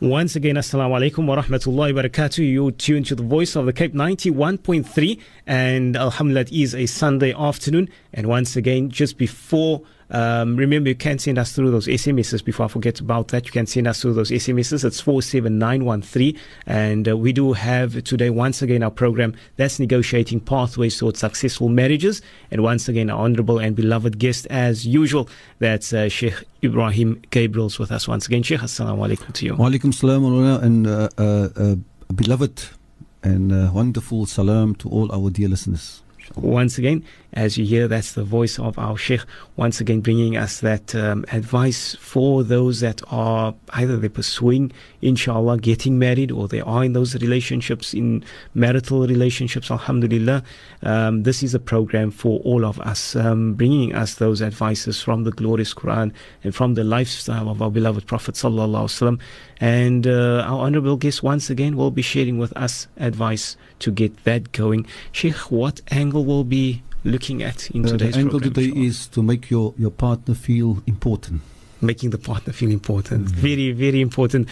Once again, Assalamu alaikum wa rahmatullahi wa barakatuh. You tune to the voice of the Cape 91.3 and Alhamdulillah it is a Sunday afternoon. And once again, just before um, remember, you can send us through those SMSs. Before I forget about that, you can send us through those SMSs. It's 47913. And uh, we do have today, once again, our program that's negotiating pathways towards successful marriages. And once again, our honorable and beloved guest, as usual, that's uh, Sheikh Ebrahim Gabriels with us once again. Sheikh, assalamu alaikum to you. Wa alaikum salam and uh, uh, uh, beloved and uh, wonderful salam to all our dear listeners. Once again, as you hear, that's the voice of our Sheikh, once again bringing us that um, advice for those that are either they're pursuing, inshallah, getting married, or they are in those relationships, in marital relationships, alhamdulillah. Um, this is a program for all of us, um, bringing us those advices from the glorious Quran and from the lifestyle of our beloved Prophet sallallahu alaihi wasallam. And uh, our honorable guest, once again, will be sharing with us advice to get that going. Sheikh, what angle will be looking at in Uh, today's the angle program? today inshallah? is to make your, your partner feel important. Making the partner feel important. Mm-hmm. Very, very important.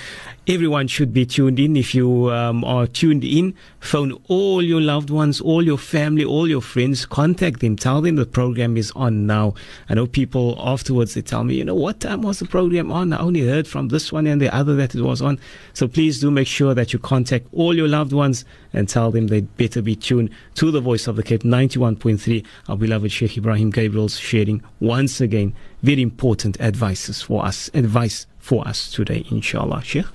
Everyone should be tuned in. If you um, are tuned in, phone all your loved ones, all your family, all your friends, contact them, tell them the program is on now. I know people afterwards they tell me, you know, what time was the program on? I only heard from this one and the other that it was on. So please do make sure that you contact all your loved ones and tell them they'd better be tuned to the voice of the Cape 91.3. Our beloved Sheikh Ebrahim Gabriels sharing once again very important advices for us, advice for us today, inshallah. Sheikh.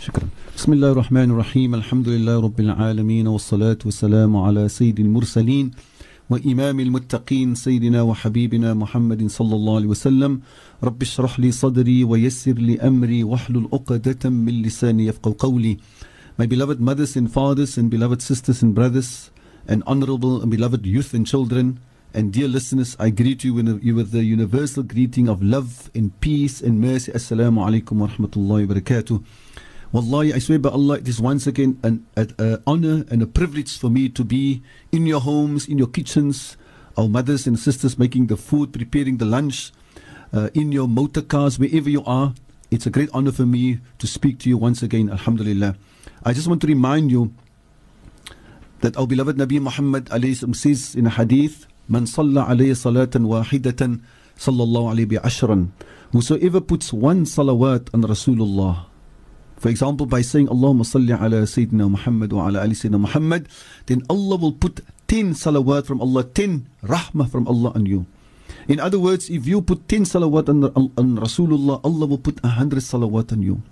شكرا بسم الله الرحمن الرحيم الحمد لله رب العالمين والصلاة والسلام على سيد المرسلين وإمام المتقين سيدنا وحبيبنا محمد صلى الله عليه وسلم رب اشرح لي صدري ويسر لي أمري واحلل عقدة من لساني يفقه قولي My beloved mothers and fathers and beloved sisters and brothers and honorable and beloved youth and children and dear listeners, I greet you with, the universal greeting of love and peace and mercy. Assalamu alaikum wa rahmatullahi wa barakatuh. Wallahi, I swear by Allah, it is once again an, an uh, honor and a privilege for me to be in your homes, in your kitchens, our mothers and sisters making the food, preparing the lunch, uh, in your motor cars, wherever you are. It's a great honor for me to speak to you once again, Alhamdulillah. I just want to remind you that our beloved Nabi Muhammad says in a hadith, Man salla alayhi salatan wahidatan sallallahu alayhi bi ashran. Whosoever puts one salawat on Rasulullah, for example, by saying Allahumma salli ala Sayyidina Muhammad wa ala ali Sayyidina Muhammad, then Allah will put 10 salawat from Allah, 10 rahmah from Allah on you. In other words, if you put 10 salawat on, on Rasulullah, Allah will put 100 salawat on you.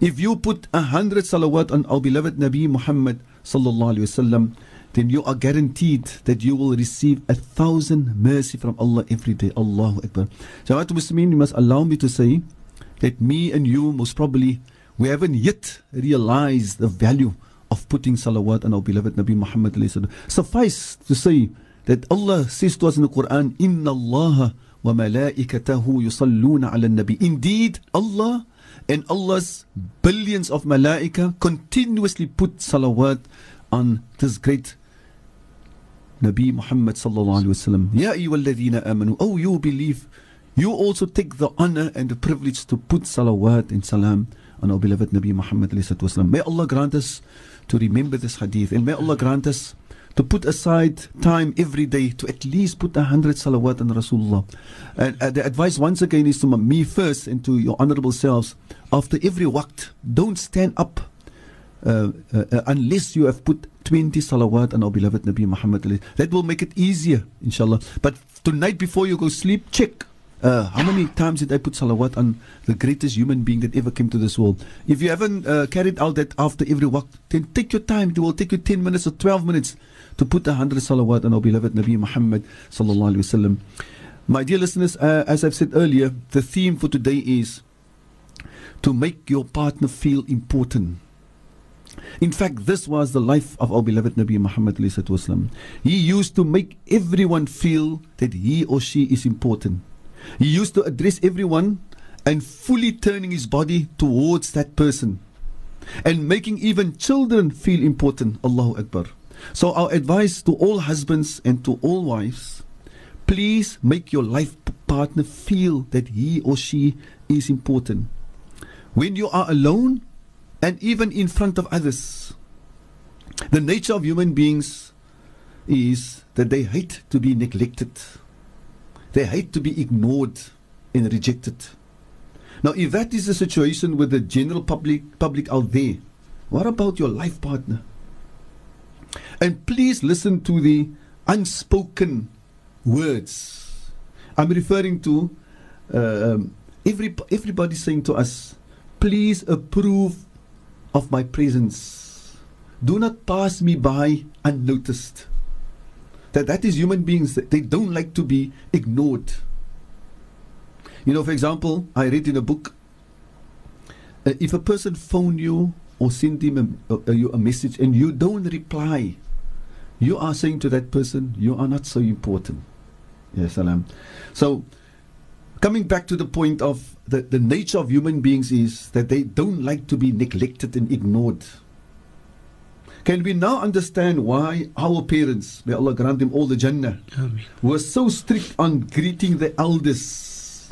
If you put 100 salawat on our beloved Nabi Muhammad sallallahu alayhi wasallam, then you are guaranteed that you will receive a thousand mercy from Allah every day. Allahu Akbar. So, Jamaat Muslimin, you must allow me to say that me and you most probably we haven't yet realized the value of putting salawat on our beloved Nabi Muhammad. Suffice to say that Allah says to us in the Quran, Inna Allah wa malaikatahu yusalluna ala nabi. Indeed, Allah and Allah's billions of malaika continuously put salawat on this great Nabi Muhammad sallallahu alaihi wasallam. Ya ayyuhalladhina amanu. Oh, you believe. You also take the honor and the privilege to put salawat and salam on our beloved Nabi Muhammad wasallam. May Allah grant us to remember this hadith and may Allah grant us to put aside time every day to at least put a hundred salawat on Rasulullah. And uh, the advice once again is to me first and to your honorable selves. After every waqt, don't stand up uh, uh, unless you have put 20 salawat on our beloved Nabi Muhammad. That will make it easier, inshallah. But tonight before you go sleep, check. Uh, how many times did I put salawat on the greatest human being that ever came to this world? If you haven't uh, carried out that after every walk, then take your time. It will take you 10 minutes or 12 minutes to put a hundred salawat on our beloved Nabi Muhammad. My dear listeners, uh, as I've said earlier, the theme for today is to make your partner feel important. In fact, this was the life of our beloved Nabi Muhammad. He used to make everyone feel that he or she is important. He used to address everyone and fully turning his body towards that person and making even children feel important. Allahu Akbar. So, our advice to all husbands and to all wives please make your life partner feel that he or she is important. When you are alone and even in front of others. The nature of human beings is that they hate to be neglected, they hate to be ignored and rejected. Now, if that is the situation with the general public, public out there, what about your life partner? And please listen to the unspoken words. I'm referring to uh, every, everybody saying to us, please approve of my presence. Do not pass me by unnoticed. That that is human beings. They don't like to be ignored. You know, for example, I read in a book uh, if a person phone you or send him a, a, a message and you don't reply, you are saying to that person, you are not so important. Yes, salam. So, coming back to the point of the, the nature of human beings is that they don't like to be neglected and ignored. Can we now understand why our parents, may Allah grant them all the Jannah, Amen. were so strict on greeting the elders?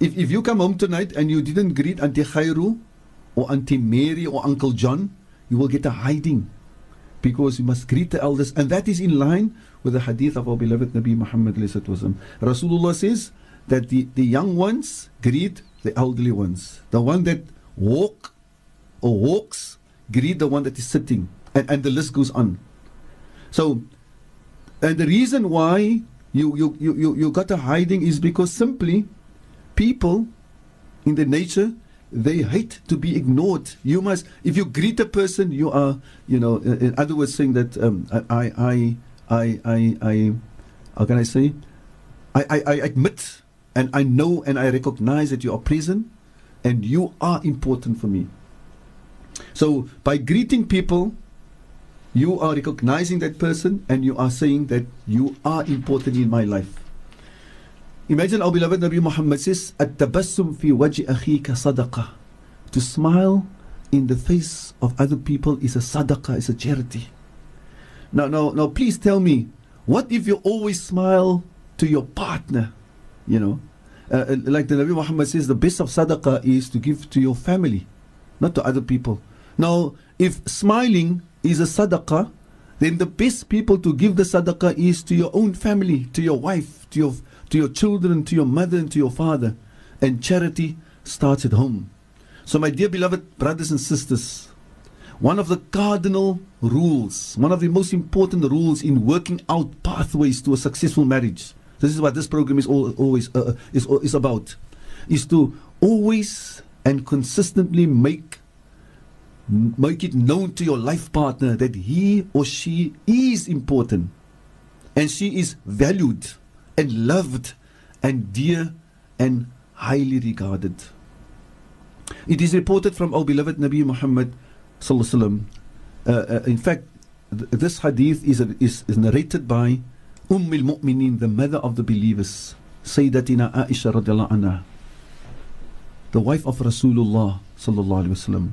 If, if you come home tonight and you didn't greet Auntie Khairu or Auntie Mary or Uncle John, you will get a hiding because you must greet the elders. And that is in line with the hadith of our beloved Nabi Muhammad. Rasulullah says that the, the young ones greet the elderly ones. The one that walk or walks greet the one that is sitting. And, and the list goes on. So, and the reason why you, you, you, you, you got a hiding is because simply people in the nature they hate to be ignored. You must, if you greet a person, you are, you know, in other words, saying that um, I, I, I, I, I, how can I say? I, I, I admit and I know and I recognize that you are present and you are important for me. So by greeting people, you are recognizing that person and you are saying that you are important in my life. Imagine our beloved Nabi Muhammad says, At-tabassum fi wajhi akhika sadaqah. To smile in the face of other people is a sadaqah, is a charity. Now, now, now, please tell me, what if you always smile to your partner? You know, uh, uh like the Nabi Muhammad says, the best of sadaqah is to give to your family, not to other people. Now, if smiling is a sadaqah, then the best people to give the sadaqah is to your own family, to your wife, to your to your children, to your mother, and to your father. And charity starts at home. So, my dear beloved brothers and sisters, one of the cardinal rules, one of the most important rules in working out pathways to a successful marriage, this is what this program is all, always uh, uh is, is about, is to always and consistently make make it known to your life partner that he or she is important and she is valued and loved and dear and highly regarded. It is reported from our beloved Nabi Muhammad sallallahu uh, uh, in fact, th- this hadith is, is, is narrated by Umm al-Mu'minin, the mother of the believers, Sayyidatina Aisha radiallahu anha, the wife of Rasulullah sallallahu alaihi wasallam.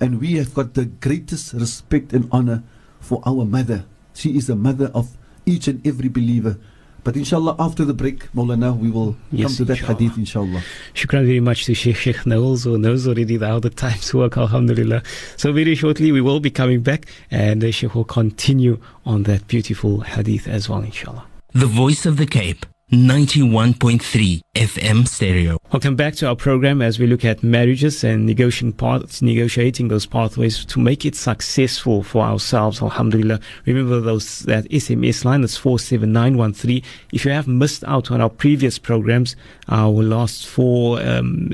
And we have got the greatest respect and honor for our mother. She is the mother of each and every believer. But inshallah, after the break, Maulana, we will yes, come to that inshallah. hadith, inshallah. Shukran very much to Sheikh, Sheikh Knowles, who knows already how the times work, alhamdulillah. So, very shortly, we will be coming back, and the Sheikh will continue on that beautiful hadith as well, inshallah. The Voice of the Cape. 91.3 FM stereo. Welcome back to our program as we look at marriages and negotiating negotiating those pathways to make it successful for ourselves. Alhamdulillah. Remember those that SMS line one three. If you have missed out on our previous programs, our last four um,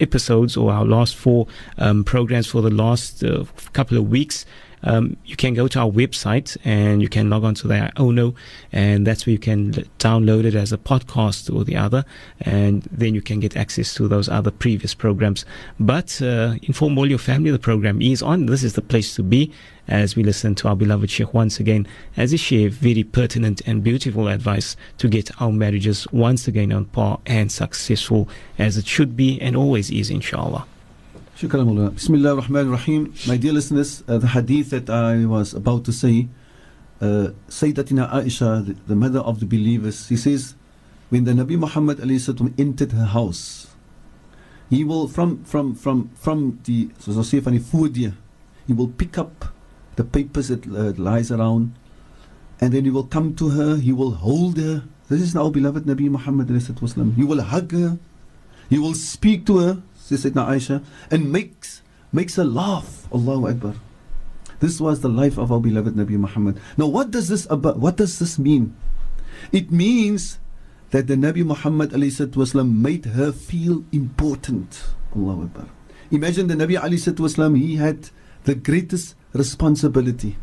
episodes or our last four um, programs for the last uh, couple of weeks um, you can go to our website and you can log on to the ONO, and that's where you can download it as a podcast or the other, and then you can get access to those other previous programs. But uh, inform all your family the program is on. This is the place to be as we listen to our beloved Sheikh once again as he shares very pertinent and beautiful advice to get our marriages once again on par and successful as it should be and always is, inshallah. Shukran. Bismillah ar-Rahman ar-Rahim. My dear listeners, uh, the hadith that I was about to say, uh, Sayyidatina Aisha, the, the, mother of the believers, he says, when the Nabi Muhammad entered her house, He will from from from from the die voordeur. He will pick up the papers that uh, lies around and then he will come to her, he will hold her. This is our beloved Nabi Muhammad. He will hug her. He will speak to her, says Sayyidina Aisha, and makes makes her laugh. Allahu Akbar. This was the life of our beloved Nabi Muhammad. Now what does this about what does this mean? It means that the Nabi Muhammad والسلام, made her feel important. Allahu Akbar. Imagine the Nabi والسلام, he had the greatest responsibility.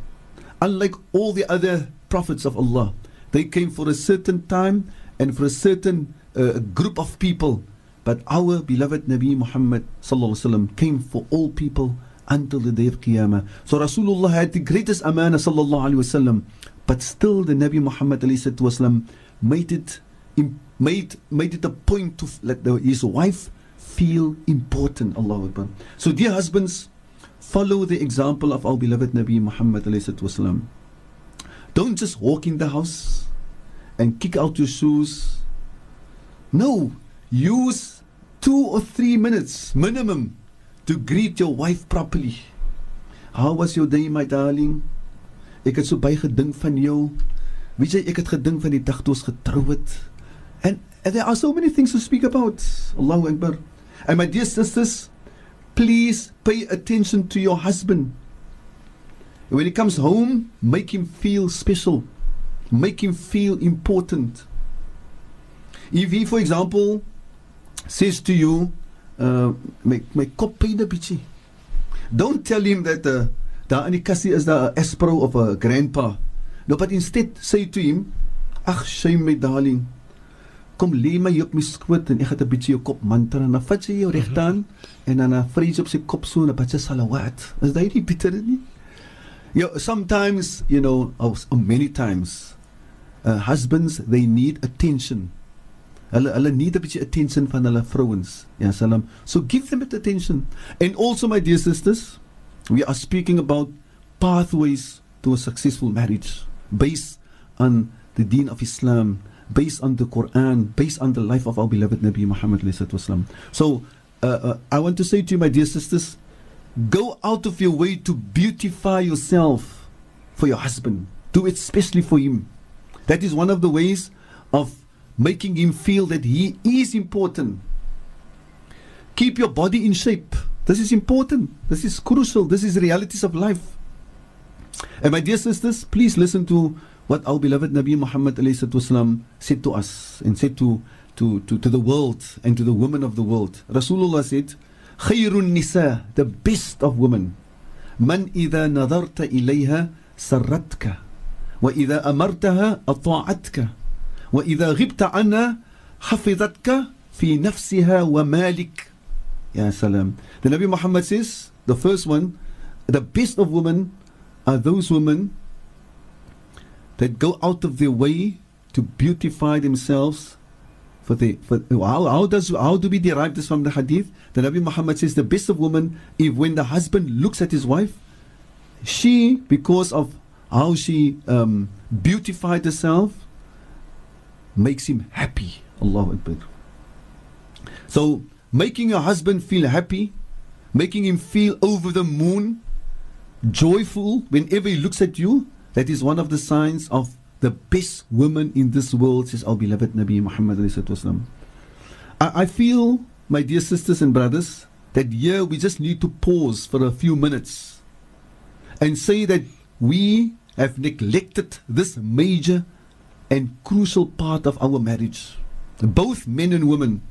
Unlike all the other prophets of Allah, they came for a certain time and for a certain uh, group of people. But our beloved Nabi Muhammad وسلم, came for all people until the day of Qiyamah. So Rasulullah had the greatest amana sallallahu alaihi wasallam, but still the Nabi Muhammad wasallam made it made made it a point to let the, his wife feel important. Allah Akbar. So dear husbands, follow the example of our beloved Nabi Muhammad wasallam. Don't just walk in the house and kick out your shoes. No, use two or three minutes minimum to greet your wife properly. How was your day my darling? Ek het so baie gedink van jou. Weet jy, ek het gedink van die dag toe ons getrou het. And, and there are so many things to speak about. Allahu Akbar. And my dear sisters, please pay attention to your husband. When he comes home, make him feel special. Make him feel important. If he, for example, says to you, uh, my, my kop pyn 'n bietjie. Don't tell him that uh, daar in die kassie is daar 'n Aspro of a grandpa. No, but instead say to him, "Ag, shame my darling, kom lê my op my skoot en ek gaan 'n bietjie jou kop mantra en dan vat jy jou regtaan en dan vries op sy kop so 'n bietjie salawat. Is dit nie bitter nie? You know, sometimes, you know, or many times, uh, husbands they need attention. Hulle hulle need 'n bietjie attention van hulle vrouens. Ja, salam. So give them that attention. And also my dear sisters, we are speaking about pathways to a successful marriage based on the deen of Islam based on the Quran, based on the life of our beloved Nabi Muhammad. So, uh, uh, I want to say to you, my dear sisters, go out of your way to beautify yourself for your husband. Do it especially for him. That is one of the ways of making him feel that he is important. Keep your body in shape. This is important. This is crucial. This is realities of life. And my dear sisters, please listen to what our beloved Nabi Muhammad said to us and said to, to, to, to the world and to the women of the world. Rasulullah said, "Khairun Nisa, the best of women. Man ida nadarta ilayha sarratka. Wa ida amartaha ata'atka. وإذا غبت عنها حفظتك في نفسها ومالك يا سلام The Nabi Muhammad says the first one the best of women are those women that go out of their way to beautify themselves for the for how, how does how do we derive this from the hadith the Nabi Muhammad says the best of women if when the husband looks at his wife she because of how she um, beautified herself makes him happy Allah Akbar so making your husband feel happy making him feel over the moon joyful whenever he looks at you that is one of the signs of the best woman in this world, says our beloved Nabi Muhammad. I, I feel, my dear sisters and brothers, that here we just need to pause for a few minutes and say that we have neglected this major and crucial part of our marriage, both men and women.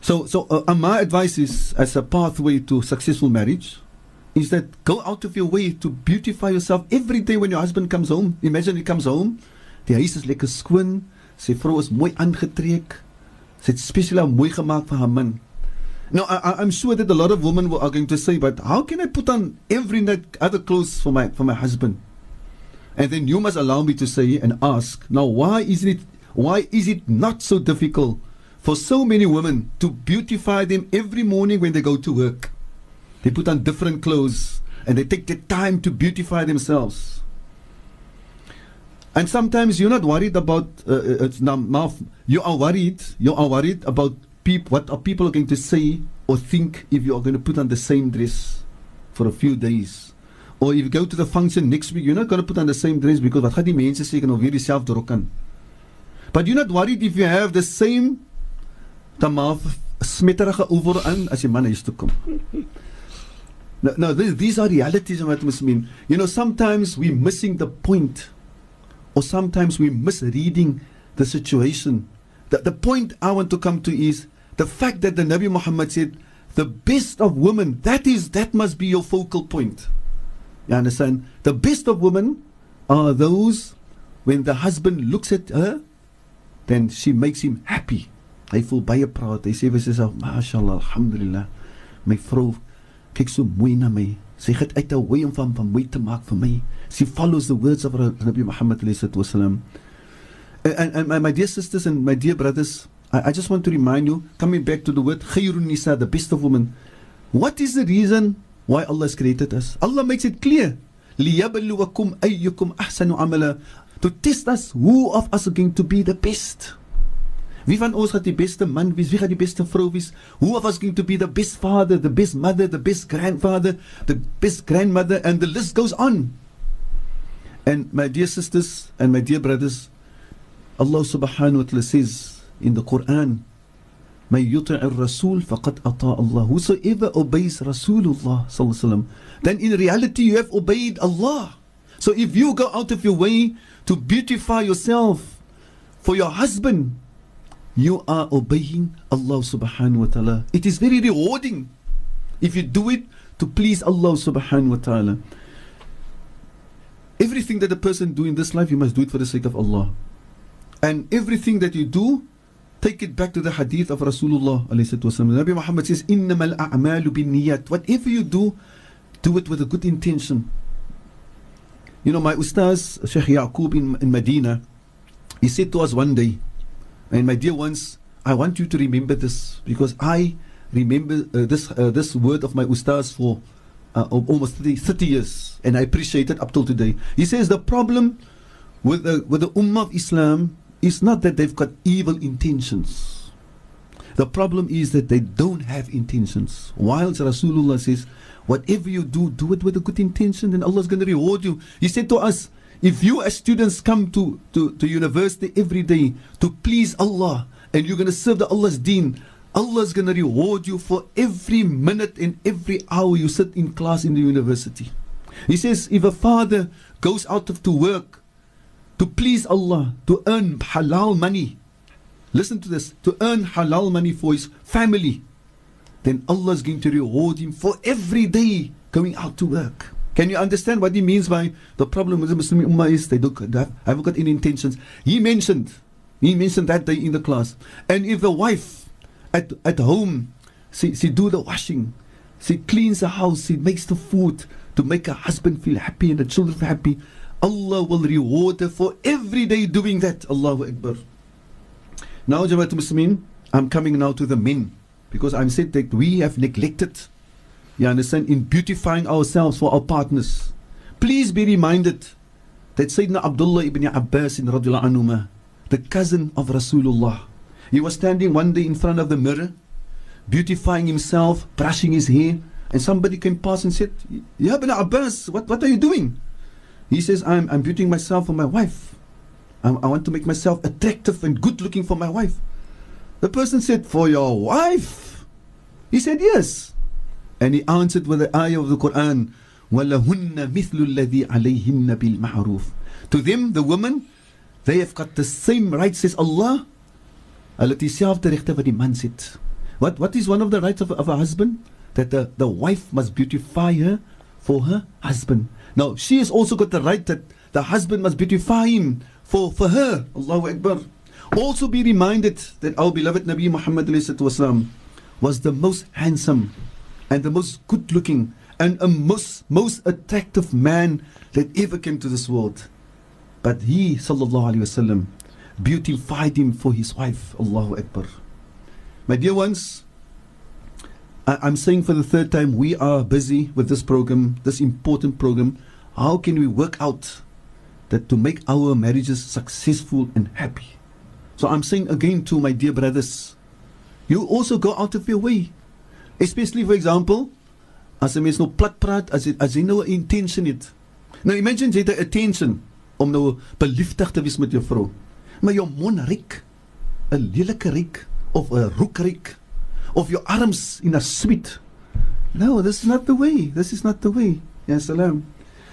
So, so uh, my advice is, as a pathway to successful marriage, is that go out of your way to beautify yourself every day when your husband comes home. Imagine he comes home, die huis is lekker skoon, sy vrou is mooi aangetrek. Sy het spesiaal mooi gemaak vir haar man. Now I, I'm sure that a lot of women are going to say, but how can I put on every night other clothes for my for my husband? And then you must allow me to say and ask, now why is it why is it not so difficult for so many women to beautify them every morning when they go to work? They put on different clothes and they take the time to beautify themselves. And sometimes you're not worried about uh, uh now, you are worried you are worried about peop- what are people going to say or think if you are going to put on the same dress for a few days? Or if you go to the function next week, you're not going to put on the same dress because wat gaan die mense sê ek kan weer dieselfde rok. But you're not worried if you have the same maar smetterige oor aan as jy man huis toe kom. No, these, these are realities of what must mean. You know, sometimes we're missing the point, or sometimes we're misreading the situation. The, the point I want to come to is the fact that the Nabi Muhammad said, the best of women, that is, that must be your focal point. You understand? The best of women are those when the husband looks at her, then she makes him happy. Hy voel baie praat. Hy sê vir syself, "Mashallah, alhamdulillah. My vrou kyk so mooi na my. Sy het uit 'n wy om van van mooi te maak vir my. She follows the words of Nabi Muhammad sallallahu and, and, and my, my dear sisters and my dear brothers, I, I just want to remind you, coming back to the word khayrun nisa, the best of women. What is the reason why Allah has created us? Allah makes it clear. لِيَبْلُوَكُمْ أَيُّكُمْ أَحْسَنُ عَمَلًا To test us, who of us are going to be the best? Wie van ons gaan die beste man wees? Wie gaan die beste vrou wees? Who of us going to be the best father, the best mother, the best grandfather, the best grandmother and the list goes on. And my dear sisters and my dear brothers, Allah subhanahu wa ta'ala says in the Quran, May yuti' al-Rasul faqad ata Allah. Whosoever obeys Rasulullah then in reality you have obeyed Allah. So if you go out of your way to beautify yourself for your husband, you are obeying Allah subhanahu wa ta'ala. It is very rewarding if you do it to please Allah subhanahu wa ta'ala. Everything that a person do in this life, you must do it for the sake of Allah. And everything that you do, Take it back to the hadith of Rasulullah. Nabi Muhammad says, Innamal a'malu bin niyat. Whatever you do, do it with a good intention. You know, my ustaz, Sheikh Yaqub in, in Medina, he said to us one day, and my dear ones, I want you to remember this because I remember uh, this uh, this word of my ustaz for uh, almost 30, 30 years, and I appreciate it up till today. He says the problem with the, with the ummah of Islam is not that they've got evil intentions. The problem is that they don't have intentions. Whilst Rasulullah says, whatever you do, do it with a good intention, and Allah is going to reward you. He said to us, if you as students come to, to, to university every day to please Allah and you're going to serve the Allah's deen, Allah is going to reward you for every minute and every hour you sit in class in the university. He says, if a father goes out of to work to please Allah, to earn halal money, listen to this, to earn halal money for his family, then Allah is going to reward him for every day going out to work. Can you understand what he means by the problem with the Muslim Ummah is they don't have, got any intentions? He mentioned, he mentioned that day in the class. And if the wife at, at home, she, she do the washing, she cleans the house, she makes the food to make her husband feel happy and the children feel happy, Allah will reward her for every day doing that. Allahu Akbar. Now, Jamaat Muslimin, I'm coming now to the men because I'm said that we have neglected you understand? In beautifying ourselves for our partners. Please be reminded that Sayyidina Abdullah ibn Abbas in anhu, the cousin of Rasulullah, he was standing one day in front of the mirror, beautifying himself, brushing his hair, and somebody came past and said, Ya ibn Abbas, what, what are you doing? He says, I'm, I'm beautifying myself for my wife. I, I want to make myself attractive and good looking for my wife. The person said, For your wife? He said, Yes. And he answered with the ayah of the Quran, وَلَهُنَّ مِثْلُ الَّذِي عَلَيْهِنَّ بِالْمَعْرُوفِ To them, the women, they have got the same rights says Allah. Hulle het dieselfde regte wat die man het. What what is one of the rights of, of a husband? That the, the wife must beautify her for her husband. Now, she has also got the right that the husband must beautify him for, for her. Allahu Akbar. Also be reminded that our beloved Nabi Muhammad was the most handsome and the most good looking and a most, most attractive man that ever came to this world. But he, sallallahu alayhi wasallam, beautified him for his wife. Allahu Akbar. My dear ones, I, I'm saying for the third time, we are busy with this program, this important program. How can we work out that to make our marriages successful and happy? So I'm saying again to my dear brothers, you also go out of your way. Especially for example, as 'n mens nou plat praat as dit as jy nou 'n intention het. Nou imagine jy het 'n intention om nou beliefdig te wees met jou vrou. Maar jou mond riek 'n lelike riek of 'n roekriek of your arms in a sweet. No, this is not the way. This is not the way. Ya salam.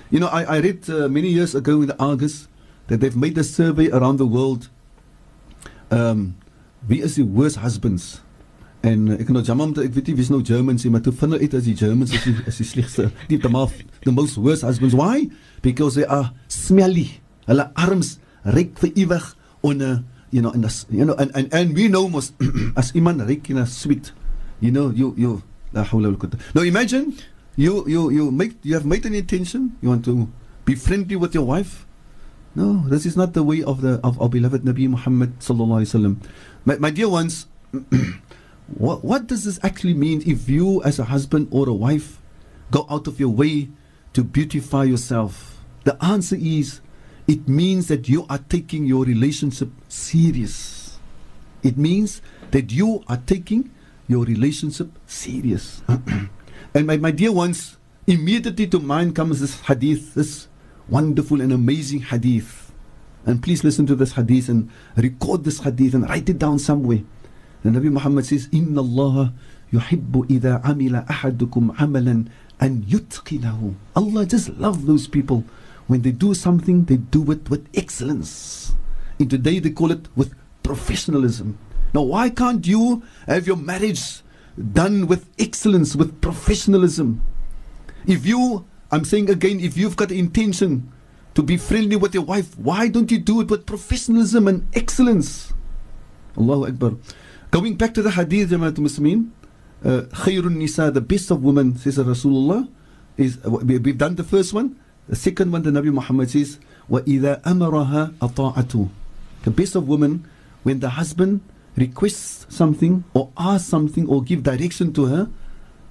You know, I, I read uh, many years ago in the Argus that they've made a survey around the world. Um, wie is die worst husbands? En ek nou jammer om te ek weet nie wie's nou Germans nie, maar toe vind uit as die Germans is die, is die slegste, die the most the most worst husbands. Why? Because they are smelly. Hulle arms reuk vir ewig onder you know, and das, you know, and, and, and we know most as iman reik in a sweet, you know, you you Now imagine you you you make you have made an intention, you want to be friendly with your wife. No, this is not the way of the of our beloved Nabi Muhammad sallallahu alaihi. My, my dear ones, what what does this actually mean if you as a husband or a wife go out of your way to beautify yourself? The answer is it means that you are taking your relationship serious. It means that you are taking your relationship serious. and my, my dear ones, immediately to mind comes this hadith, this wonderful and amazing hadith. And please listen to this hadith and record this hadith and write it down somewhere. The Nabi Muhammad says, Inna Allah yuhibbu idha amila ahadukum amalan and yutqinahu. Allah just love those people when they do something, they do it with excellence. In today, they call it with professionalism. Now, why can't you have your marriage done with excellence, with professionalism? If you, I'm saying again, if you've got the intention to be friendly with your wife, why don't you do it with professionalism and excellence? Allahu Akbar. Going back to the hadith, Jamaatul Muslimin, uh, Khairun Nisa, the best of women, says Rasulullah, is, uh, we've done the first one. The second one, the Nabi Muhammad says, وَإِذَا أَمَرَهَا أَطَاعَتُ The best of women, when the husband requests something or asks something or give direction to her,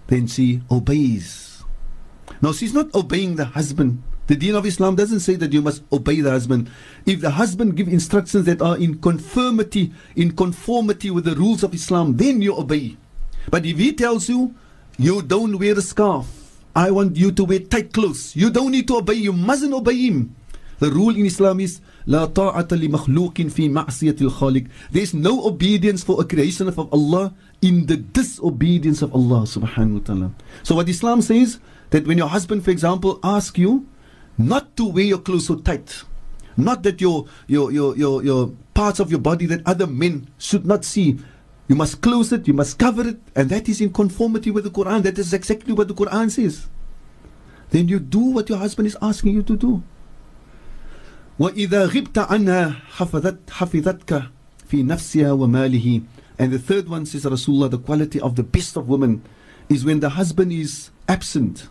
then she obeys. Now she's not obeying the husband. The deen of Islam doesn't say that you must obey the husband. If the husband give instructions that are in conformity, in conformity with the rules of Islam, then you obey. But if he tells you, you don't wear a scarf, I want you to wear tight clothes. You don't need to obey. You mustn't obey him. The rule in Islam is لا طاعة لمخلوق في معصية الخالق. There is no obedience for a creation of Allah in the disobedience of Allah subhanahu wa ta'ala. So what Islam says that when your husband, for example, asks you not to wear your clothes so tight, not that your your your your, your parts of your body that other men should not see, you must close it, you must cover it, and that is in conformity with the Quran. That is exactly what the Quran says. Then you do what your husband is asking you to do. وَإِذَا غِبْتَ عَنْهَا حَفِظَتْ حَفِظَتْكَ فِي نَفْسِهَا وَمَالِهِ And the third one says Rasulullah, the quality of the best of women is when the husband is absent.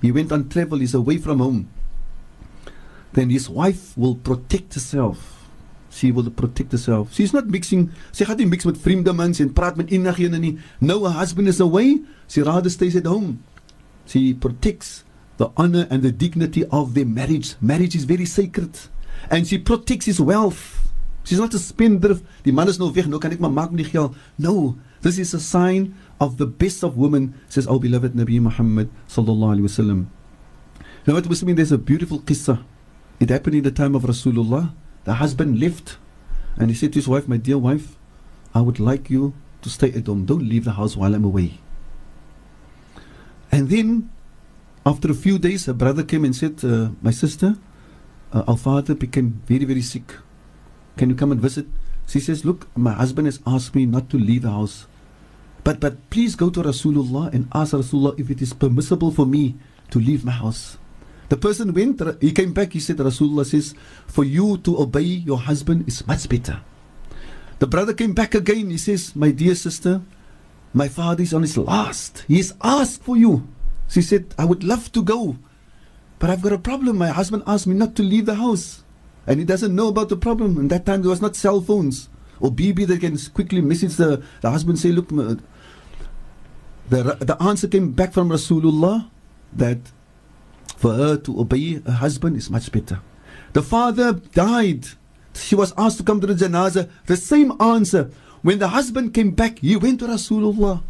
He went on travel, he's away from home. Then his wife will protect herself she will protect herself. She's not mixing, gaan nie mix met vreemde mense en praat met enigiemand nie. Now her husband is away. She rather stays at home. She protects the honor and the dignity of their marriage. Marriage is very sacred. And she protects his wealth. She's not a spendthrift. Die man is nou weg, nou kan ek maar maak met die geld. No, this is a sign of the best of women, says our beloved Nabi Muhammad sallallahu alaihi wasallam. Now, what Muslim, there's a beautiful qissa. It happened in the time of Rasulullah. The husband left and he said to his wife, My dear wife, I would like you to stay at home. Don't leave the house while I'm away. And then, after a few days, her brother came and said, uh, My sister, uh, our father became very, very sick. Can you come and visit? She says, Look, my husband has asked me not to leave the house. But, but please go to Rasulullah and ask Rasulullah if it is permissible for me to leave my house. The person went, he came back, he said, Rasulullah says, for you to obey your husband is much better. The brother came back again, he says, My dear sister, my father is on his last. He has asked for you. She said, I would love to go, but I've got a problem. My husband asked me not to leave the house, and he doesn't know about the problem. And that time there was not cell phones or BB that can quickly message the, the husband, say, Look, the, the answer came back from Rasulullah that for her to obey her husband is much better. The father died. She was asked to come to the janazah. The same answer. when the husband came back, he went to Rasulullah,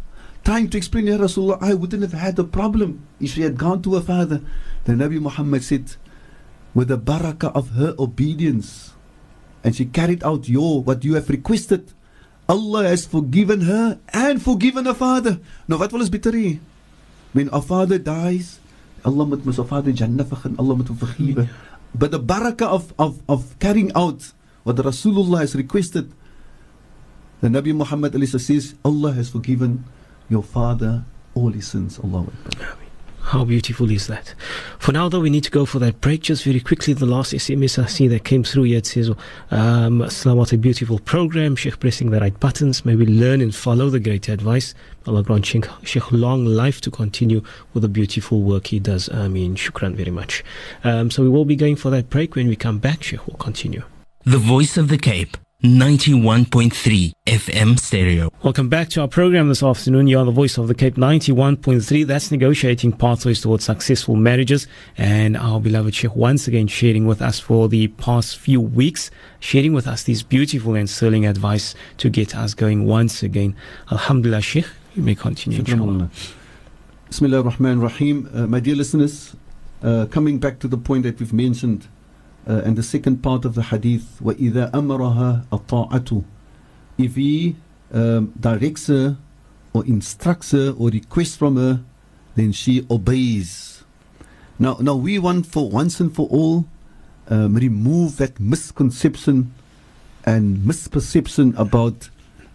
trying to explain to Rasulullah, I wouldn't have had a problem if she had gone to her father. The Nabi Muhammad said, with the barakah of her obedience, and she carried out your what you have requested, Allah has forgiven her and forgiven her father. Now what ons beter? When our father dies, Allah moet our father Jannah vergun, Allah moet hom vergewe. But the barakah of, of, of carrying out what the Rasulullah has requested, the Nabi Muhammad says, Allah has forgiven your father all his sins. Allah Akbar. How beautiful is that? For now, though, we need to go for that break. Just very quickly, the last SMS I see that came through here it says, um, what a beautiful program. Sheikh pressing the right buttons. May we learn and follow the great advice. Allah grant Sheikh, Sheikh long life to continue with the beautiful work he does. I mean, shukran very much. Um, so we will be going for that break. When we come back, Sheikh will continue. The Voice of the Cape. 91.3 FM stereo. Welcome back to our program this afternoon. You're the voice of the Cape 91.3. That's negotiating pathways towards successful marriages. And our beloved Sheikh once again sharing with us for the past few weeks, sharing with us this beautiful and sterling advice to get us going once again. Alhamdulillah, Sheikh. You may continue. Inshallah. Bismillah ar-Rahman rahim uh, My dear listeners, uh, coming back to the point that we've mentioned uh, and the second part of the hadith, وَإِذَا أَمَرَهَا الطَّاعَةُ If he um, directs her or instructs her or requests from her, then she obeys. Now, now we want for once and for all um, remove that misconception and misperception about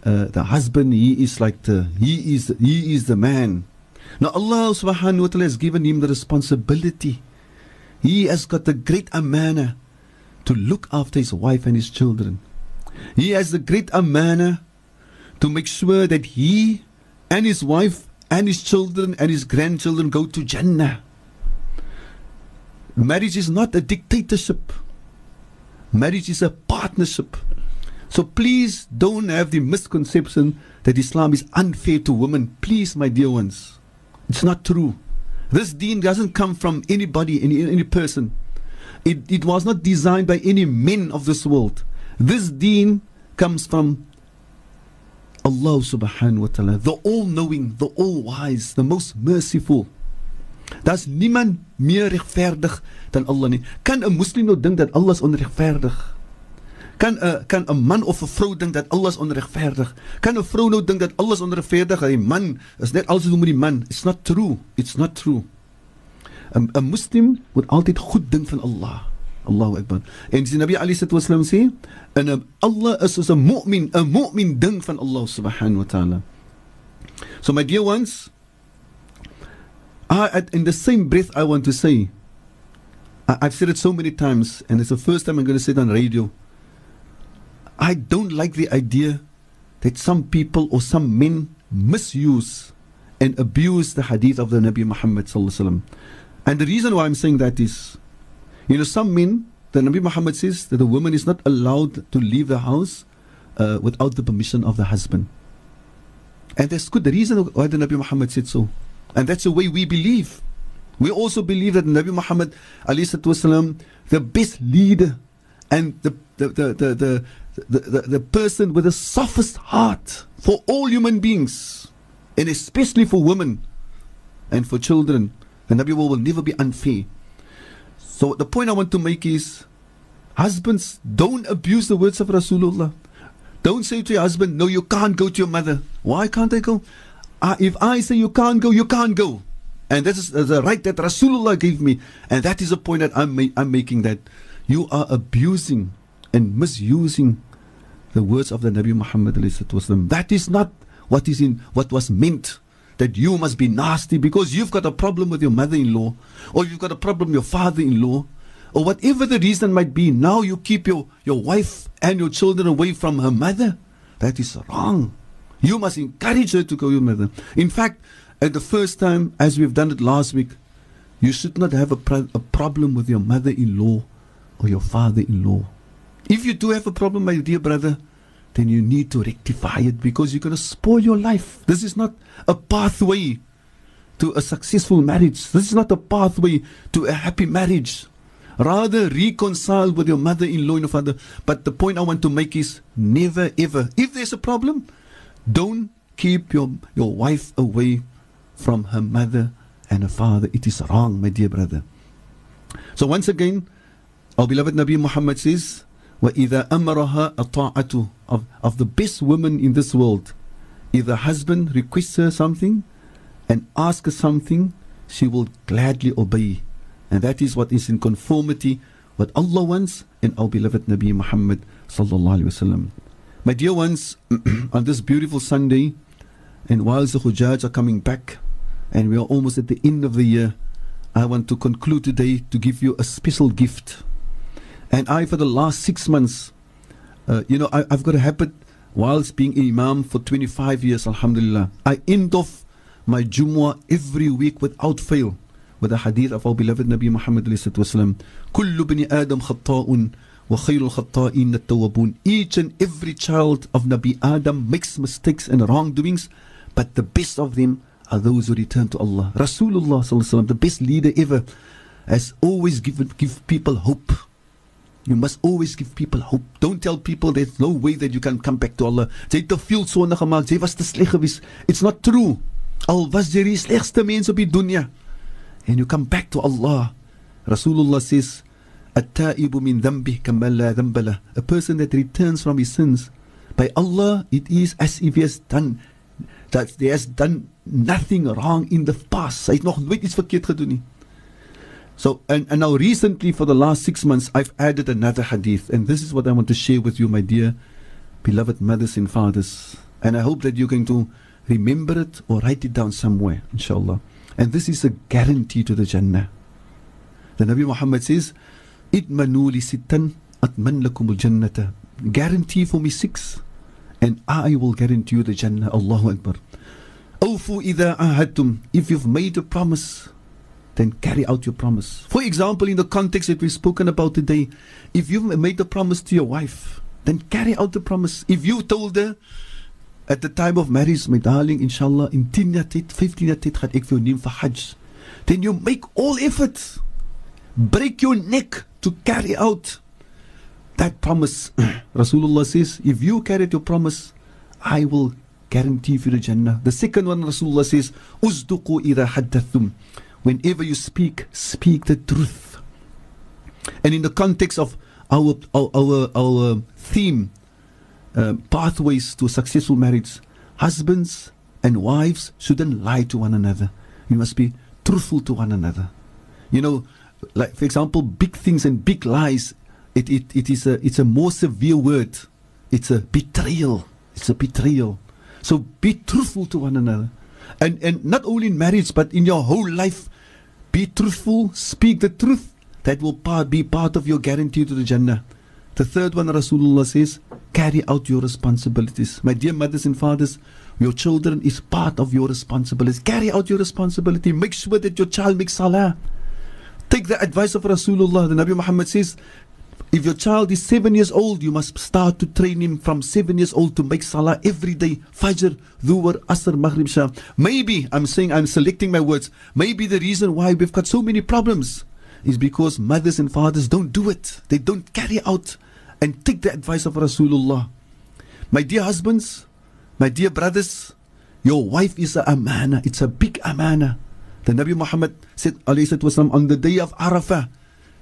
uh, the husband. He is like the he is he is the man. Now Allah Subhanahu wa Taala has given him the responsibility. He has got the great amana to look after his wife and his children. He has the great amana to make sure that he and his wife and his children and his grandchildren go to Jannah. Marriage is not a dictatorship. Marriage is a partnership. So please don't have the misconception that Islam is unfair to women. Please, my dear ones. It's not true. This deen doesn't come from anybody, any, any person. It, it was not designed by any men of this world. This deen comes from Allah subhanahu wa ta'ala, the all knowing, the all wise, the most merciful. Daar's niemand meer regverdig dan Allah nie. Kan 'n moslim nou dink dat Allah is onregverdig? Kan 'n kan 'n man of 'n vrou dink dat Allah is onregverdig? Kan 'n vrou nou dink dat Allah is onregverdig? Die man is net alles doen met die man. It's not true. It's not true. 'n 'n moslim moet altyd goed dink van Allah. Allahu Akbar. En die Nabi Ali sallallahu alaihi wasallam sê, "En Allah is soos 'n mu'min, 'n mu'min ding van Allah subhanahu wa ta'ala." So my dear ones, I in the same breath I want to say I, I've said it so many times and it's the first time I'm going to say it on radio. I don't like the idea that some people or some men misuse and abuse the hadith of the Nabi Muhammad sallallahu alaihi wasallam. And the reason why I'm saying that is, you know, some men, the Nabi Muhammad says that a woman is not allowed to leave the house uh, without the permission of the husband. And that's good. The reason why the Nabi Muhammad said so. And that's the way we believe. We also believe that Nabi Muhammad, والسلام, the best leader and the, the, the, the, the, the, the, the person with the softest heart for all human beings, and especially for women and for children, the Nabi will never be unfair. So the point I want to make is husbands don't abuse the words of Rasulullah. Don't say to your husband, No, you can't go to your mother. Why can't I go? Uh, if I say you can't go, you can't go. And that is the right that Rasulullah gave me. And that is the point that I'm, ma- I'm making that you are abusing and misusing the words of the Nabi Muhammad. That is not what is in what was meant that you must be nasty because you've got a problem with your mother in law, or you've got a problem with your father in law, or whatever the reason might be. Now you keep your, your wife and your children away from her mother. That is wrong. You must encourage her to go to your mother. In fact, at the first time, as we've done it last week, you should not have a, pro- a problem with your mother in law or your father in law. If you do have a problem, my dear brother, then you need to rectify it because you're going to spoil your life. This is not a pathway to a successful marriage. This is not a pathway to a happy marriage. Rather reconcile with your mother in law and your father. But the point I want to make is never ever, if there's a problem, don't keep your, your wife away from her mother and her father. It is wrong, my dear brother. So once again, our beloved Nabi Muhammad says, وَإِذَا أَمَرَهَا أَطَاعَةُ of, of the best woman in this world. If the husband requests her something and asks her something, she will gladly obey. And that is what is in conformity what Allah wants and our beloved Nabi Muhammad sallallahu alaihi wasallam. My dear ones, on this beautiful Sunday, and whilst the Hujjaj are coming back, and we are almost at the end of the year, I want to conclude today to give you a special gift. And I, for the last six months, uh, you know, I, I've got a habit whilst being Imam for 25 years, Alhamdulillah. I end off my Jumu'ah every week without fail with the hadith of our beloved Nabi Muhammad wasallam. كل بني آدم خطاء وخير الخطائين التوابون. Each and every child of Nabi Adam makes mistakes and wrongdoings, but the best of them are those who return to Allah. Rasulullah sallallahu the best leader ever, has always given give people hope. You must always give people hope. Don't tell people there's no way that you can come back to Allah. Jy het te veel sonde gemaak. Jy was te sleg geweest. It's not true. Al was jy die slegste mens op die dunia. And you come back to Allah. Rasulullah says, "At-ta'ibu min dhanbi kama la dhanbala." A person that returns from his sins by Allah, it is as if he has done that he has done nothing wrong in the past. Hy het nog nooit iets verkeerd gedoen nie. So, and, and now recently, for the last six months, I've added another hadith, and this is what I want to share with you, my dear beloved mothers and fathers. And I hope that you're going to remember it or write it down somewhere, inshallah. And this is a guarantee to the Jannah. The Nabi Muhammad says, Idmanu li sittan atman lakum jannata. Guarantee for me six, and I will guarantee you the Jannah. Allahu Akbar. Awfu idha ahadtum. If you've made a promise, then carry out your promise. For example, in the context that we've spoken about today, if you've made a promise to your wife, then carry out the promise. If you told her at the time of marriage, my darling, inshallah, in 10 jaar tijd, 15 jaar tijd neem voor hajj, then you make all effort. Break your neck to carry out that promise. Rasulullah says, if you carry out your promise, I will guarantee for the Jannah. The second one, Rasulullah says, Uzduqu idha haddathum. Whenever you speak, speak the truth. And in the context of our our our, our theme, uh, pathways to successful marriage, husbands and wives shouldn't lie to one another. You must be truthful to one another. You know, like for example, big things and big lies. It, it, it is a it's a more severe word. It's a betrayal. It's a betrayal. So be truthful to one another. And and not only in marriage but in your whole life be truthful, speak the truth. That will be part of your guarantee to the Jannah. The third one, Rasulullah says, carry out your responsibilities. My dear mothers and fathers, your children is part of your responsibilities. Carry out your responsibility. Make sure that your child makes salah. Take the advice of Rasulullah. The Nabi Muhammad says, if your child is seven years old, you must start to train him from seven years old to make salah every day. Fajr, Dhuhr, Asr, Maghrib, Shah. Maybe, I'm saying, I'm selecting my words. Maybe the reason why we've got so many problems is because mothers and fathers don't do it. They don't carry out and take the advice of Rasulullah. My dear husbands, my dear brothers, your wife is a amana. It's a big amana. The Nabi Muhammad said, wasallam, on the day of Arafah,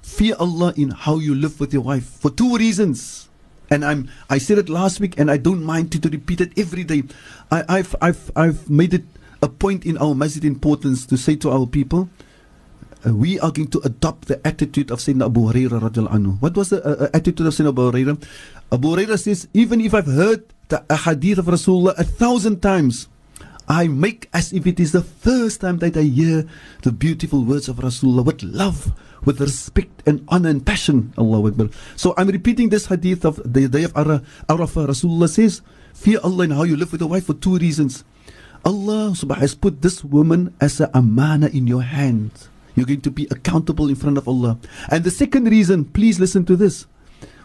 fear Allah in how you live with your wife for two reasons. And I'm I said it last week and I don't mind to, to repeat it every day. I, I've I've I've made it a point in our masjid in Portlands to say to our people, uh, we are going to adopt the attitude of Sayyidina Abu Hurairah anhu. What was the uh, uh, attitude of Sayyidina Abu Hurairah? Abu Hurairah says, even if I've heard the hadith of Rasulullah a thousand times, I make as if it is the first time that I hear the beautiful words of Rasulullah with love, with respect and honor and passion. Allah Akbar. So I'm repeating this hadith of the day of Arafah. Rasulullah says, Fear Allah and how you live with your wife for two reasons. Allah subhanahu has put this woman as a amana in your hand. You're going to be accountable in front of Allah. And the second reason, please listen to this.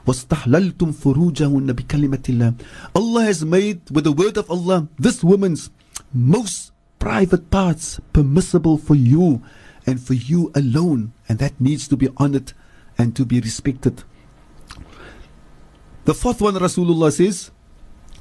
وَاسْتَحْلَلْتُمْ فُرُوجَهُنَّ بِكَلِمَةِ اللَّهِ Allah has made with the word of Allah this woman's most private parts permissible for you and for you alone. and that needs to be honored and to be respected. The fourth one, Rasulullah says,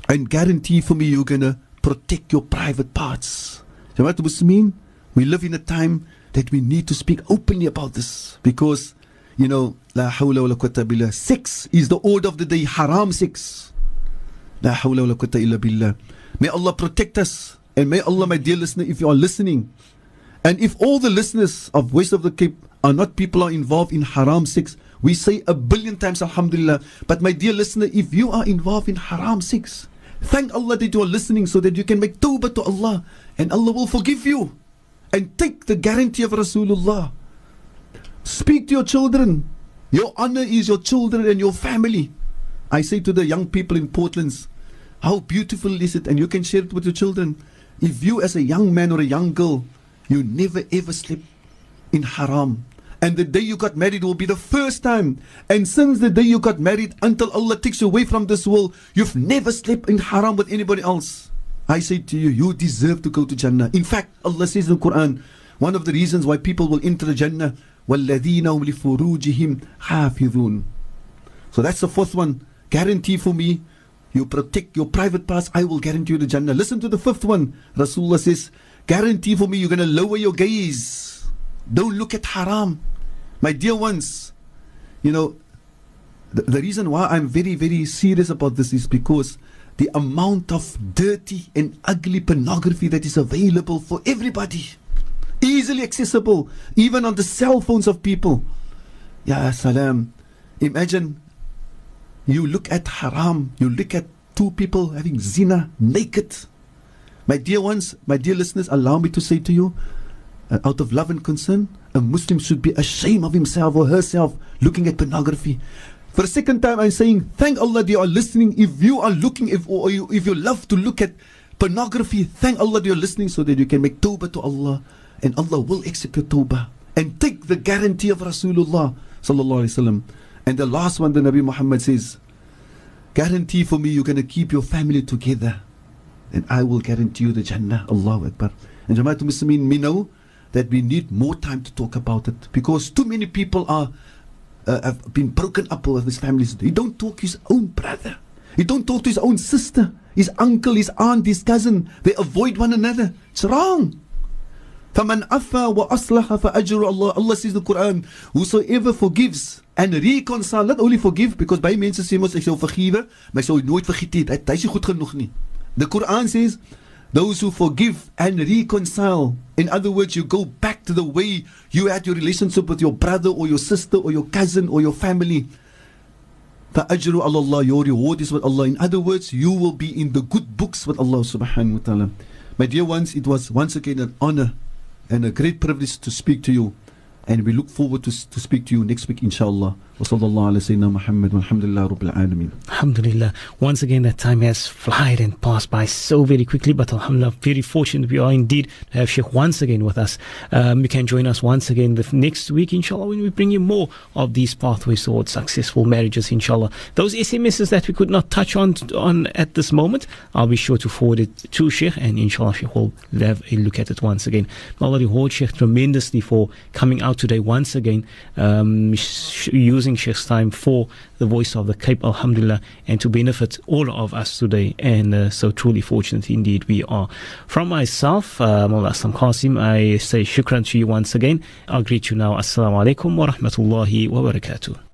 and guarantee for me you're going to protect your private parts. Jamaat Muslimin, we live in a time that we need to speak openly about this because, you know, la hawla wa la quwwata billah. Sex is the order of the day, haram sex. La hawla wa la quwwata illa billah. May Allah protect us and may Allah, my dear listener, if you are listening, and if all the listeners of Voice of the Cape are not people are involved in haram sex, we say a billion times Alhamdulillah. But my dear listener, if you are involved in haram sex, thank Allah that you are listening so that you can make tawbah to Allah and Allah will forgive you. And take the guarantee of Rasulullah. Speak to your children. Your honor is your children and your family. I say to the young people in Portlands, how beautiful is it? And you can share it with your children. If you, as a young man or a young girl, you never ever sleep in haram. And the day you got married will be the first time. And since the day you got married until Allah takes you away from this world, you've never slept in haram with anybody else. I say to you, you deserve to go to Jannah. In fact, Allah says in the Quran, one of the reasons why people will enter the Jannah, وَالَّذِينَ هُمْ لِفُرُوجِهِمْ حَافِظُونَ So that's the fourth one. Guarantee for me, you protect your private parts, I will guarantee you the Jannah. Listen to the fifth one. Rasulullah says, guarantee for me, you're going to lower your gaze. don't look at haram. My dear ones, you know, the, the reason why I'm very, very serious about this is because the amount of dirty and ugly pornography that is available for everybody, easily accessible, even on the cell phones of people. Ya salam. Imagine you look at haram, you look at two people having zina naked. My dear ones, my dear listeners, allow me to say to you, uh, out of love and concern, a Muslim should be ashamed of himself or herself looking at pornography. For the second time, I'm saying, thank Allah that you are listening. If you are looking, if or you, if you love to look at pornography, thank Allah that you're listening so that you can make tawbah to Allah, and Allah will accept your tawbah and take the guarantee of Rasulullah. And the last one, the Nabi Muhammad says, guarantee for me you're going to keep your family together, and I will guarantee you the Jannah. Allahu Akbar. And Jamaatul Muslimin, we know that we need more time to talk about it because too many people are uh, have been broken up with his families. He don't talk to his own brother. He don't talk to his own sister, his uncle, his aunt, his cousin. They avoid one another. It's wrong. فَمَنْ أَفَى وَأَصْلَحَ فَأَجْرُ Allah. Allah says in the Quran, whosoever forgives and reconcile, not only forgive, because baie mense sê mos ek sou vergewe, maar ek sou nooit vergeet het. Hy is nie goed genoeg nie. The Quran says, those who forgive and reconcile. In other words, you go back to the way you had your relationship with your brother or your sister or your cousin or your family. فَأَجْرُ عَلَى Allah, your reward is with Allah. In other words, you will be in the good books with Allah subhanahu wa ta'ala. My dear ones, it was once again an honor and a great privilege to speak to you. And we look forward to, to speak to you next week, inshallah. Alhamdulillah. Once again, that time has flied and passed by so very quickly, but Alhamdulillah, very fortunate we are indeed to have Sheikh once again with us. Um, you can join us once again the next week, inshallah, when we bring you more of these pathways towards successful marriages, inshallah. Those SMSs that we could not touch on, on at this moment, I'll be sure to forward it to Sheikh, and inshallah, Sheikh will have a look at it once again. May Allah reward Sheikh tremendously for coming out today once again, um, using using Sheikh's time for the voice of the Cape, Alhamdulillah, and to benefit all of us today. And uh, so truly fortunate indeed we are. From myself, uh, Mullah Aslam Qasim, I say shukran to you once again. I'll greet you now. Assalamu alaikum wa rahmatullahi wa barakatuh.